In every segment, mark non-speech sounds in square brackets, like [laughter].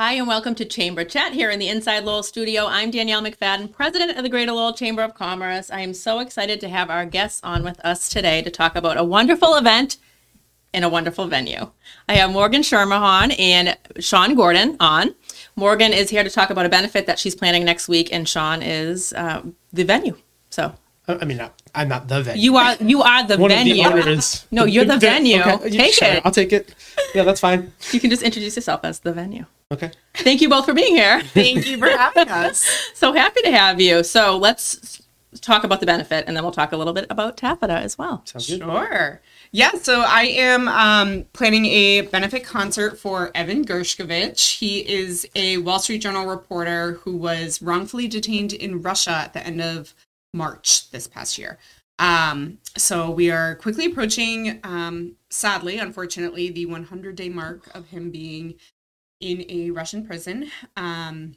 Hi, and welcome to Chamber Chat here in the Inside Lowell studio. I'm Danielle McFadden, president of the Greater Lowell Chamber of Commerce. I am so excited to have our guests on with us today to talk about a wonderful event in a wonderful venue. I have Morgan Schermerhorn and Sean Gordon on. Morgan is here to talk about a benefit that she's planning next week, and Sean is uh, the venue. So I mean, not, I'm not the venue. you are you are the One venue. of the owners. No, you're the [laughs] venue. Take sure, it. I'll take it. Yeah, that's fine. You can just introduce yourself as the venue. Okay. Thank you both for being here. Thank you for having [laughs] us. So happy to have you. So let's talk about the benefit and then we'll talk a little bit about taffeta as well. Sounds good. Sure. Yeah, so I am um, planning a benefit concert for Evan Gershkovich. He is a Wall Street Journal reporter who was wrongfully detained in Russia at the end of March this past year. Um, so we are quickly approaching, um, sadly, unfortunately, the 100 day mark of him being in a Russian prison. Um,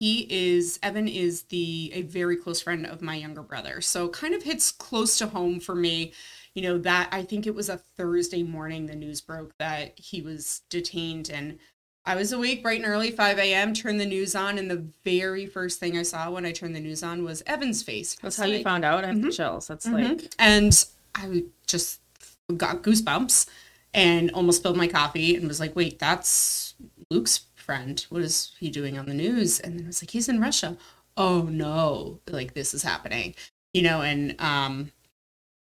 he is Evan is the a very close friend of my younger brother. So kind of hits close to home for me. You know, that I think it was a Thursday morning the news broke that he was detained and I was awake bright and early, 5 a.m., turned the news on, and the very first thing I saw when I turned the news on was Evan's face. That's how you found out. I have the Mhm. chills. That's Mhm. like and I just got goosebumps and almost spilled my coffee and was like, wait, that's Luke's friend. What is he doing on the news? And then I was like, he's in Russia. Oh no, like this is happening, you know, and um,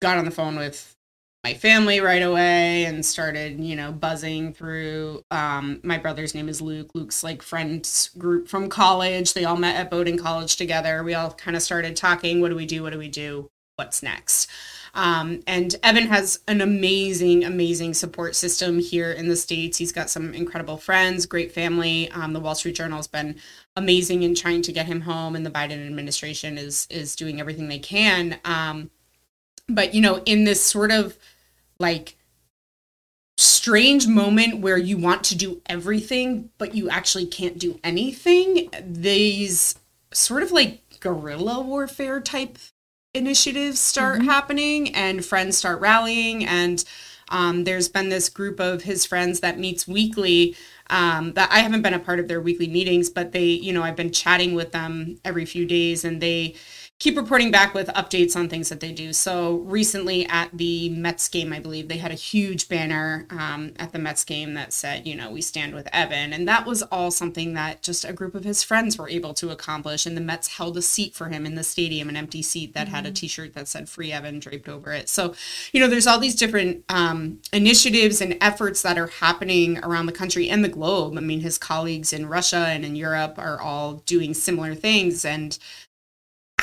got on the phone with my family right away and started, you know, buzzing through. Um, my brother's name is Luke. Luke's like friends group from college. They all met at Bowdoin College together. We all kind of started talking. What do we do? What do we do? What's next? Um, and Evan has an amazing, amazing support system here in the States. He's got some incredible friends, great family. Um, the Wall Street Journal has been amazing in trying to get him home, and the Biden administration is is doing everything they can. Um, but you know, in this sort of like strange moment where you want to do everything, but you actually can't do anything, these sort of like guerrilla warfare type initiatives start happening and friends start rallying and um, there's been this group of his friends that meets weekly um, that i haven't been a part of their weekly meetings but they you know i've been chatting with them every few days and they keep reporting back with updates on things that they do. So recently at the Mets game, I believe they had a huge banner um, at the Mets game that said, you know, we stand with Evan. And that was all something that just a group of his friends were able to accomplish. And the Mets held a seat for him in the stadium, an empty seat that had a t shirt that said Free Evan draped over it. So, you know, there's all these different um, initiatives and efforts that are happening around the country and the globe. I mean, his colleagues in Russia and in Europe are all doing similar things. And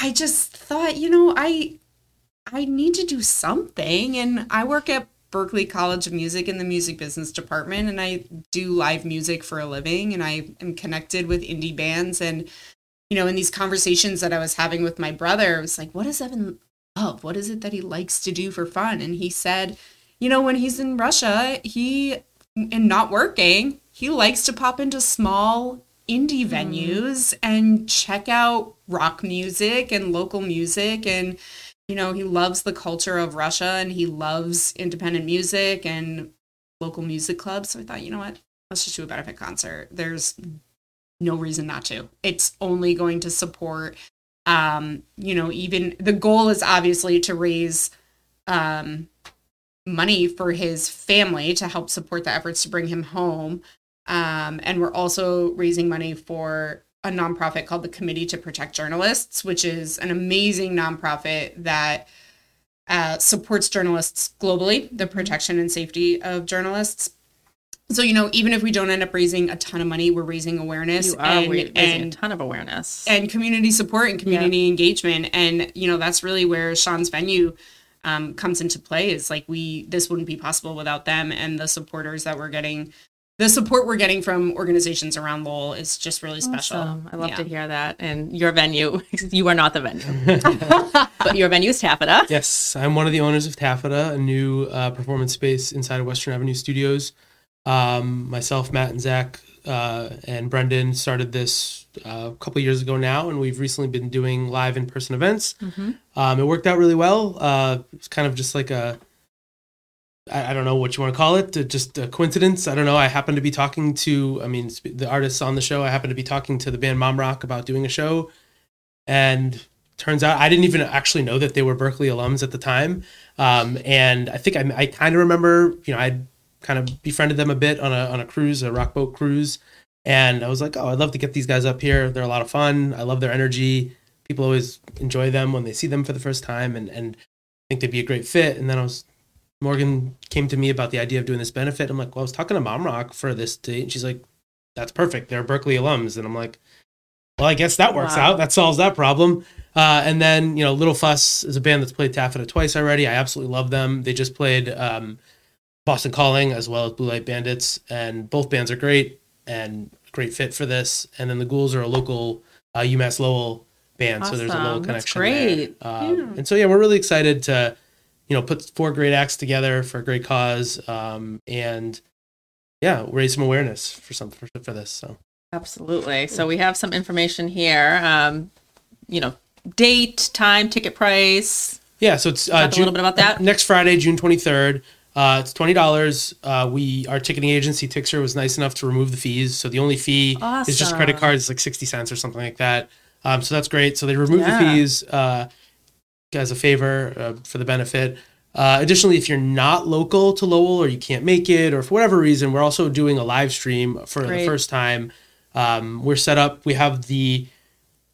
I just thought, you know, I I need to do something and I work at Berklee College of Music in the music business department and I do live music for a living and I am connected with indie bands and you know, in these conversations that I was having with my brother, I was like, what does Evan love? What is it that he likes to do for fun? And he said, you know, when he's in Russia, he and not working, he likes to pop into small indie venues and check out rock music and local music. And you know he loves the culture of russia and he loves independent music and local music clubs. So i thought you know what? Let's just do a benefit concert. There's no reason not to. It's only going to support um you know even the goal is obviously to raise um money for his family to help support the efforts to bring him home um, and we're also raising money for a nonprofit called the Committee to Protect Journalists, which is an amazing nonprofit that uh, supports journalists globally, the protection and safety of journalists. So, you know, even if we don't end up raising a ton of money, we're raising awareness you are and, raising and a ton of awareness. and community support and community engagement and you know that's really where sean's venue um, comes into play is like we this wouldn't be possible without them and the supporters that we're getting the support we're getting from organizations around lowell is just really special Awesome. I love Yeah. to hear that. And your venue, [laughs] you are not the venue, [laughs] but your venue is Taffeta. Yes, I'm one of the owners of Taffeta, a new uh, performance space inside of Western Avenue Studios. Um, myself, Matt, and Zach, uh, and Brendan started this uh, a couple years ago now, and we've recently been doing live in-person events. Um, it worked out really well. Uh, it's kind of just like a I, I don't know what you want to call it, uh, just a coincidence. I don't know. I happened to be talking to, I mean, the artists on the show. I happened to be talking to the band Mom Rock about doing a show, and turns out I didn't even actually know that they were Berklee alums at the time. Um, and I think I, I kind of remember, you know, I'd kind of befriended them a bit on a on a cruise, a rock boat cruise, and I was like, oh, I'd love to get these guys up here. They're a lot of fun. I love their energy. People always enjoy them when they see them for the first time, and and think they'd be a great fit. And then I was Morgan came to me about the idea of doing this benefit. I'm like, well, I was talking to Mom Rock for this date, and she's like, that's perfect. They're Berklee alums, and I'm like, well, I guess that works Wow. out. That solves that problem. Uh, and then you know, Little Fuss is a band that's played Taffeta twice already. I absolutely love them. They just played um, Boston Calling as well as Blue Light Bandits, and both bands are great and great fit for this. And then the Ghouls are a local uh, UMass Lowell band, so there's a little Awesome. That's connection great. Um, And so yeah, we're really excited to you know put four great acts together for a great cause, um, and yeah, raise some awareness for some for, for this. So. Absolutely. So we have some information here. Um, you know, date, time, ticket price. Yeah, so it's uh, Talk a little bit about that. Next Friday, June twenty third. Uh, it's twenty dollars. Uh, we our ticketing agency Tixr was nice enough to remove the fees, so the only fee is just credit Awesome. cards, like sixty cents or something like that. Um, so that's great. So they removed Yeah. the fees uh, as a favor uh, for the benefit. Uh, additionally, if you're not local to Lowell or you can't make it, or for whatever reason, we're also doing a live stream for Great. the first time. Um, we're set up. We have the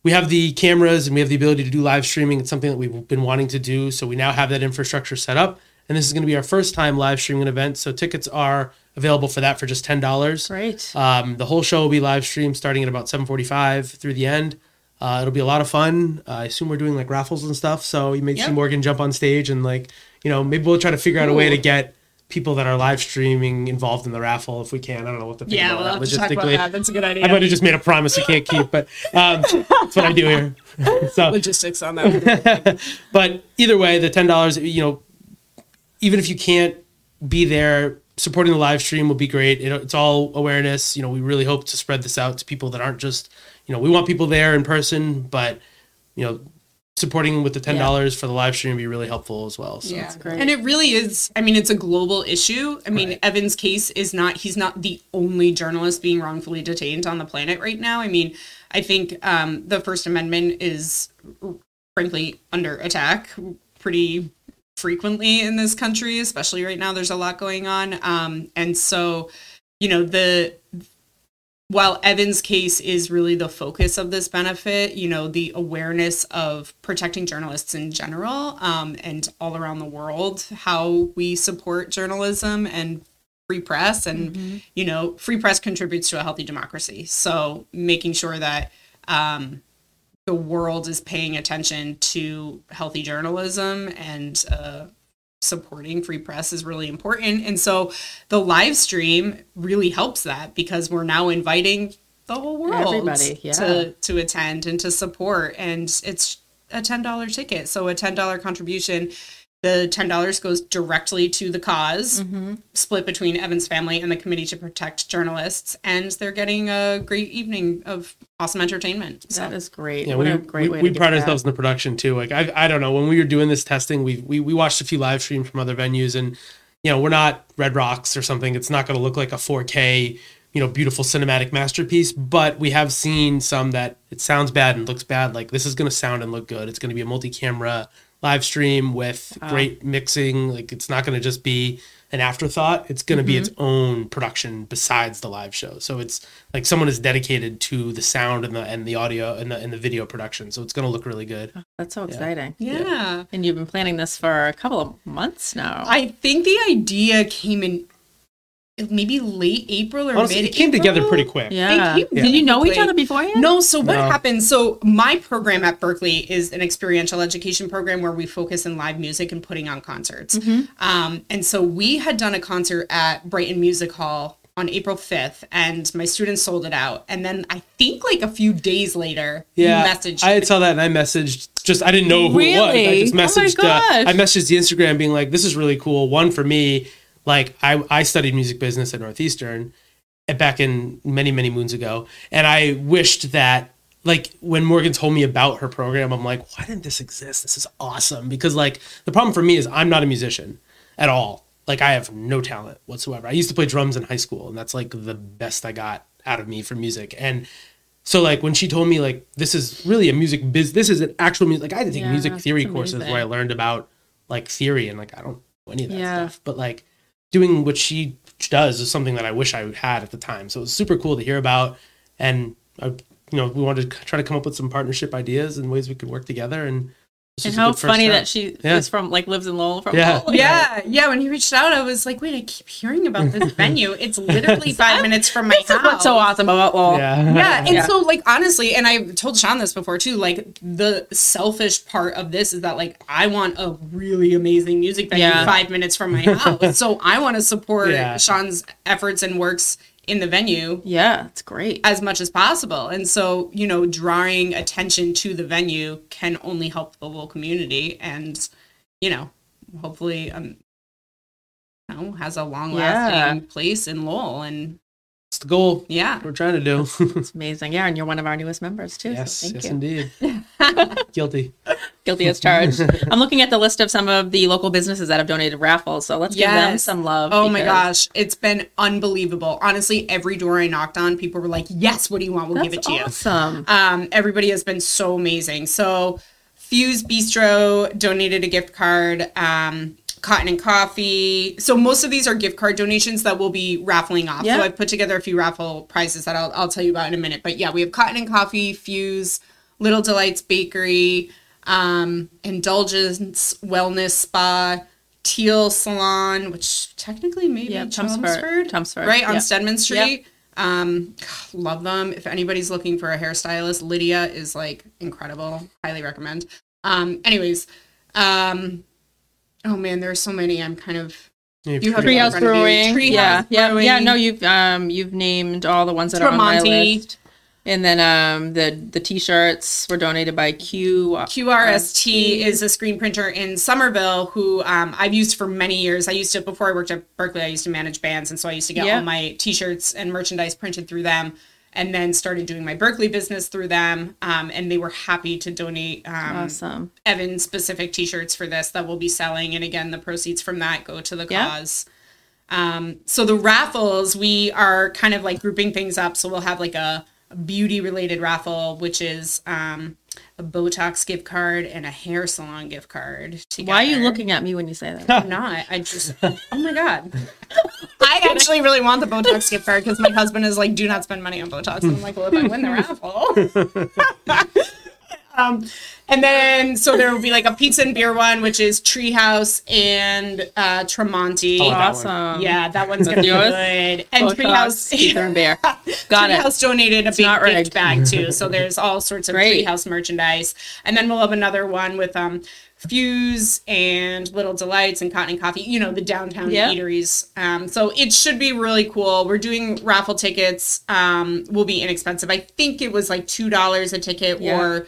we have the cameras and we have the ability to do live streaming. It's something that we've been wanting to do. So we now have that infrastructure set up. And this is going to be our first time live streaming an event. So tickets are available for that for just ten dollars. Great. Um, the whole show will be live streamed starting at about seven forty-five through the end. Uh, it'll be a lot of fun. Uh, I assume we're doing like raffles and stuff. So you may see Morgan jump on stage and like you know maybe we'll try to figure out a way to get people that are live streaming involved in the raffle if we can. I don't know what to think Yeah, about we'll that to talk about that. That's a good idea. I might have just made a promise we can't keep, but um, that's what I do here. [laughs] so Logistics on that. [laughs] but either way, the ten dollars, you know, even if you can't be there, supporting the live stream will be great. It, it's all awareness. You know, we really hope to spread this out to people that aren't just, you know, we want people there in person, but you know, supporting with the ten dollars for the live stream would be really helpful as well. So Yeah. great. And it really is, I mean, it's a global issue. I mean, Right. Evan's case is not, he's not the only journalist being wrongfully detained on the planet right now. I mean, I think um, the First Amendment is frankly under attack pretty frequently in this country, especially right now. There's a lot going on. Um, and so, you know, the, while Evan's case is really the focus of this benefit, you know, the awareness of protecting journalists in general um, and all around the world, how we support journalism and free press. And, you know, free press contributes to a healthy democracy. So making sure that um, the world is paying attention to healthy journalism and uh, supporting free press is really important. And so the live stream really helps that because we're now inviting the whole world Everybody, yeah. to to attend and to support. And it's a ten dollar ticket, so a ten dollar contribution. The ten dollars goes directly to the because split between Evan's family and the Committee to Protect Journalists, and they're getting a great evening of awesome entertainment. So That is great. Yeah, what we, a great we, way we to pride back. ourselves in the production too. Like I, I don't know when we were doing this testing, we we we watched a few live streams from other venues, and you know we're not Red Rocks or something. It's not going to look like a 4K, you know, beautiful cinematic masterpiece. But we have seen some that it sounds bad and looks bad. Like this is going to sound and look good. It's going to be a multi-camera live stream with ah. great mixing. Like it's not going to just be an afterthought. It's going to be its mm-hmm. own production besides the live show. So it's like someone is dedicated to the sound and the and the audio and the and the video production. So it's going to look really good. Ah, that's so exciting. yeah. And you've been planning this for a couple of months now. I think the idea came in maybe late April or Honestly, mid. it came together pretty quick. yeah. Thank you. Did you know each other beforehand? No, so what No. happened? So my program at Berklee is an experiential education program where we focus in live music and putting on concerts. Um, and so we had done a concert at Brighton Music Hall on April 5th, and my students sold it out. And then I think like a few days later, Yeah, you messaged I me. saw that and I messaged. Just I didn't know who it was. I Really? just Oh my messaged. uh, gosh. I messaged the Instagram being like, "This is really cool." One for me, like I I studied music business at Northeastern, uh, back in many many moons ago, and I wished that like when Morgan told me about her program, I'm like, why didn't this exist? This is awesome because like the problem for me is I'm not a musician at all. like I have no talent whatsoever. I used to play drums in high school, and that's like the best I got out of me for music. And so like when she told me like this is really a music biz, this is an actual music. Like I had to take Yeah, music theory courses where I learned about like theory, and like I don't know any of that Yeah. stuff. But like doing what she does is something that I wish I had at the time. So it was super cool to hear about, and I, you know, we wanted to try to come up with some partnership ideas and ways we could work together. And this And how funny step. that she Yeah. is from like lives in Lowell from Yeah. Lowell. Yeah, yeah. When he reached out, I was like, "Wait, I keep hearing about this [laughs] venue. It's literally five minutes from my This house." what's so awesome about Lowell. Yeah. Yeah, [laughs] and Yeah. so like honestly, and I told Sean this before too. Like the selfish part of this is that like I want a really amazing music venue Yeah. five minutes from my house, [laughs] so I want to support Yeah. Sean's efforts and works in the venue Yeah, it's great. as much as possible. And so, you know, drawing attention to the venue can only help the local community and, you know, hopefully um you know, has a long lasting place in Lowell and It's the goal yeah. we're trying to do. It's [laughs] amazing. Yeah, and you're one of our newest members too. yes, so thank yes, you. indeed. [laughs] Guilty. Guilty as charged. [laughs] I'm looking at the list of some of the local businesses that have donated raffles, so let's give them some love. Oh my gosh, it's been unbelievable. Honestly, every door I knocked on, people were like, "Yes, what do you want? We'll That's give it to you." awesome. Um, everybody has been so amazing. So, Fuse Bistro donated a gift card. Um, Cotton and Coffee. So most of these are gift card donations that we'll be raffling off. Yeah. So I've put together a few raffle prizes that I'll, I'll tell you about in a minute. But yeah, we have Cotton and Coffee, Fuse, Little Delights Bakery, um, Indulgence Wellness Spa, Teal Salon, which technically maybe Yeah, Chelmsford, Chelmsford. Right on. Stedman Street. Um, love them. If anybody's looking for a hairstylist, Lydia is like incredible. Highly recommend. Um, anyways, um, oh man, there's so many. I'm kind of Yeah, You have pretty- Treehouse Treehouse in front of you. Brewing. Treehouse yeah, yeah, Brewing. yeah. No, you've um you've named all the ones that are on my list. And then um the the t-shirts were donated by Q. QRST is a screen printer in Somerville who um, I've used for many years. I used to before I worked at Berklee. I used to manage bands, and so I used to get Yeah. all my T-shirts and merchandise printed through them. And then started doing my Berklee business through them, um, and they were happy to donate um, Awesome. Evan specific T-shirts for this that we'll be selling, and again, the proceeds from that go to the cause. Um, so the raffles, we are kind of like grouping things up. So we'll have like a, a beauty related raffle, which is um, a Botox gift card and a hair salon gift card. Together. Why are you looking at me when you say that? I'm not. I just. Oh my god. [laughs] I actually really want the Botox gift card because my husband is like, "Do not spend money on Botox." And I'm like, "Well, if I win the raffle." [laughs] um, and then so there will be like a pizza and beer one, which is Treehouse and uh, Tremonti. Oh, that one. awesome. Yeah, that one's gonna be yours? good. And Botox, Treehouse, Peter and Bear. [laughs] Got it. Treehouse donated a big not gift rigged. bag too, [laughs] so there's all sorts of Great. Treehouse merchandise. And then we'll have another one with um Fuse and Little Delights and Cotton and Coffee. You know the downtown Yeah. eateries. Um, so it should be really cool. We're doing raffle tickets. Um, will be inexpensive. I think it was like two dollars a ticket Yeah. or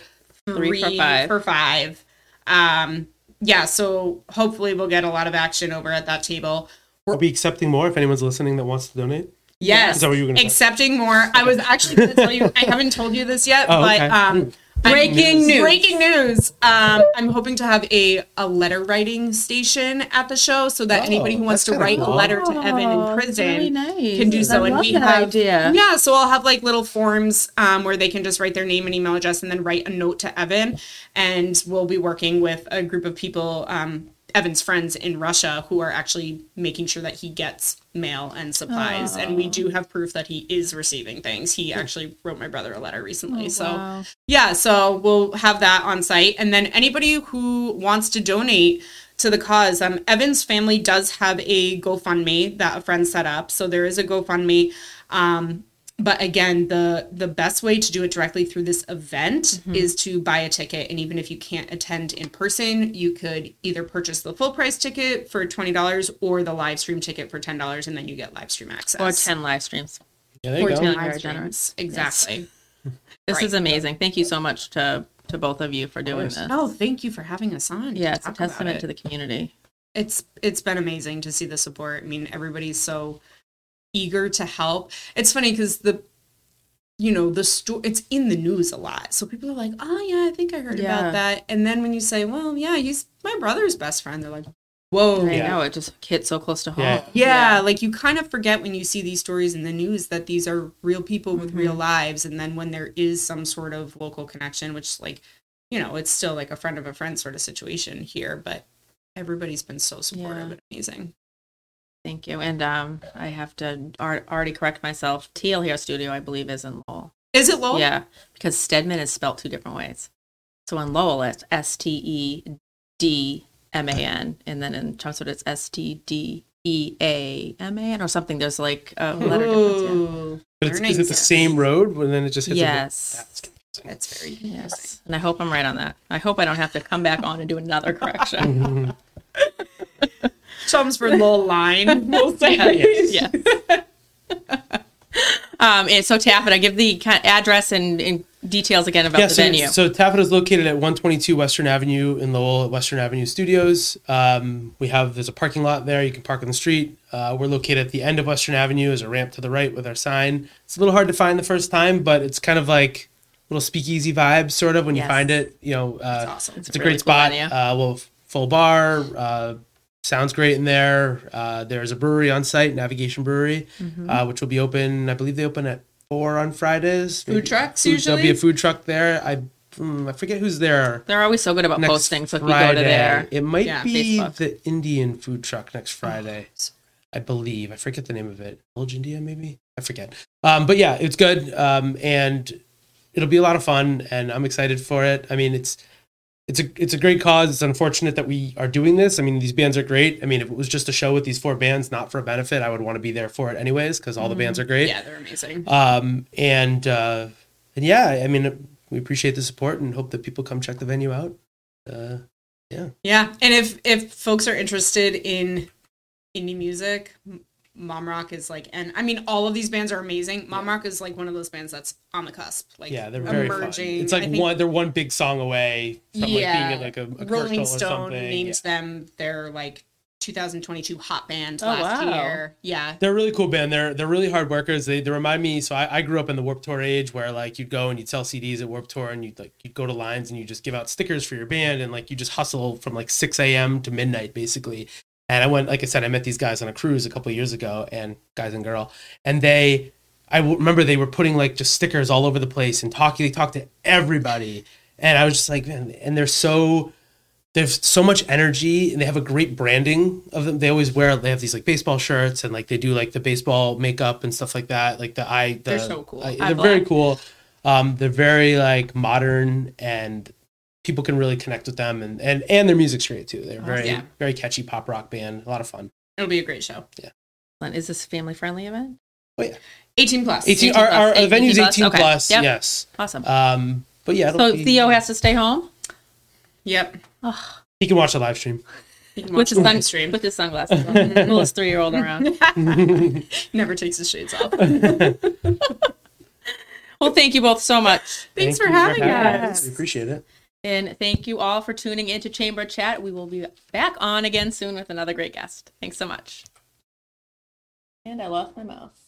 Three for five. For five. Um, yeah. So hopefully we'll get a lot of action over at that table. We'll be accepting more if anyone's listening that wants to donate. Yes. Is that what you were gonna say? Accepting more. I was actually going to tell you. I haven't told you this yet, Oh, but okay. um, Breaking news. Breaking news. Um, I'm hoping to have a a letter writing station at the show, so that Oh, anybody who wants to write cool. a letter to Evan in prison really nice. can do so. I and love we that have idea. yeah. So I'll have like little forms um, where they can just write their name and email address, and then write a note to Evan. And we'll be working with a group of people. Um, Evan's friends in Russia who are actually making sure that he gets mail and supplies. And we do have proof that he is receiving things. He actually wrote my brother a letter recently. so Oh, Wow. yeah, so we'll have that on site. And then anybody who wants to donate to the cause, um, Evan's family does have a GoFundMe that a friend set up. So there is a GoFundMe. Um, but again, the the best way to do it directly through this event mm-hmm. is to buy a ticket. And even if you can't attend in person, you could either purchase the full price ticket for twenty dollars or the live stream ticket for ten dollars, and then you get live stream access. Or 10 live streams. Yeah, there you Or go. 10 Very live generous. streams. Exactly. [laughs] This Right. is amazing. Thank you so much to to both of you for doing this. Oh, thank you for having us on. yeah, it's a testament it. to the community. it's it's been amazing to see the support. I mean, everybody's so eager to help. It's funny because the you know the story it's in the news a lot so people are like oh yeah i think i heard Yeah. about that and then when you say well yeah he's my brother's best friend they're like Whoa. I Yeah. know it just hit so close to home. Yeah. Yeah, like you kind of forget when you see these stories in the news that these are real people with real Mm-hmm. lives. And then when there is some sort of local connection, which, like, you know, it's still like a friend of a friend sort of situation here, but everybody's been so supportive Yeah. and amazing. Thank you. And um, I have to ar- already correct myself. Teal Hair Studio, I believe, is in Lowell. Is it Lowell? Yeah, because Stedman is spelled two different ways. So in Lowell, it's S T E D M A N, and then in Chelmsford, it's S T D E A M A N or something. There's like a letter difference. yeah. But it's, is it the stuff. same road and then it just hits? Yes. That's confusing. That's very Yes, and I hope I'm right on that. I hope I don't have to come back on and do another correction. [laughs] [laughs] Chelmsford Lowell line. [laughs] We'll say. yes. yes. um, and so Taffeta, give the kind address and, and details again about yeah, the so, venue. so Taffeta is located at 122 Western Avenue in Lowell at Western Avenue Studios. Um, we have there's a parking lot there. You can park on the street. Uh, we're located at the end of Western Avenue. There's a ramp to the right with our sign. It's a little hard to find the first time, but it's kind of like a little speakeasy vibe, sort of when Yes. you find it. You know, uh, awesome. It's it's a really great cool spot. venue. Uh, well, full bar. Sounds great in there. Uh, there's a brewery on site, Navigation Brewery, Mm-hmm. uh, which will be open. I believe they open at four on Fridays. Food trucks Food- There'll be a food truck there. I mm, I forget who's there. They're always so good about posting. So if you go to there, it might Yeah, be Facebook. the Indian food truck next Friday. so I believe. I forget the name of it. Village India, maybe. I forget. Um, but yeah, it's good, um, and it'll be a lot of fun, and I'm excited for it. I mean, it's it's a it's a great cause. It's unfortunate that we are doing this. I mean, these bands are great. I mean, if it was just a show with these four bands, not for a benefit, I would want to be there for it anyways because all the bands are great. Yeah, they're amazing. Um, and uh, and yeah, I mean, we appreciate the support and hope that people come check the venue out. Uh, Yeah, yeah. and if if folks are interested in indie music, Mom Rock is like, and I mean, all of these bands are amazing. Mom Rock is like one of those bands that's on the cusp, like yeah, they're very fun. emerging. It's like think one they're one big song away from like being in like a, a Rolling Stone named Yeah. them their like 2022 hot band Oh, last wow. year. Yeah, They're a really cool band. They're they're really hard workers. They, they remind me. So I, I grew up in the Warp Tour age, where like you'd go and you'd sell CDs at Warp Tour, and you'd like you'd go to lines and you just give out stickers for your band, and like you just hustle from like six a.m. to midnight basically. And I went, like I said, I met these guys on a cruise a couple of years ago, and guys and girl, and they, I remember they were putting like just stickers all over the place and talking. They talked to everybody, and I was just like, man, and they're so there's so much energy and they have a great branding of them. They always wear they have these like baseball shirts and like they do like the baseball makeup and stuff like that. Like the eye the, They're so cool. eye- Eye they're very cool. Um, they're very like modern and people can really connect with them and and and their music's great too. They're very Yeah. very catchy pop rock band. A lot of fun. it'll be a great show. Yeah. Is this a family friendly event? Oh yeah. 18 plus. 18, 18 our, plus, our, 18 venue's plus, 18 okay. plus. Yep. Yes. Awesome. Um, but yeah, so be- Theo has to stay home Yep. he can watch the live stream. You can with watch his the sun- live stream. with his sunglasses on. [laughs] Pull his three year old around. [laughs] Never takes his shades off. [laughs] Well, thank you both so much. Thanks Thank for you having us. us. We appreciate it. And thank you all for tuning into Chamber Chat. We will be back on again soon with another great guest. Thanks so much. And I lost my mouse.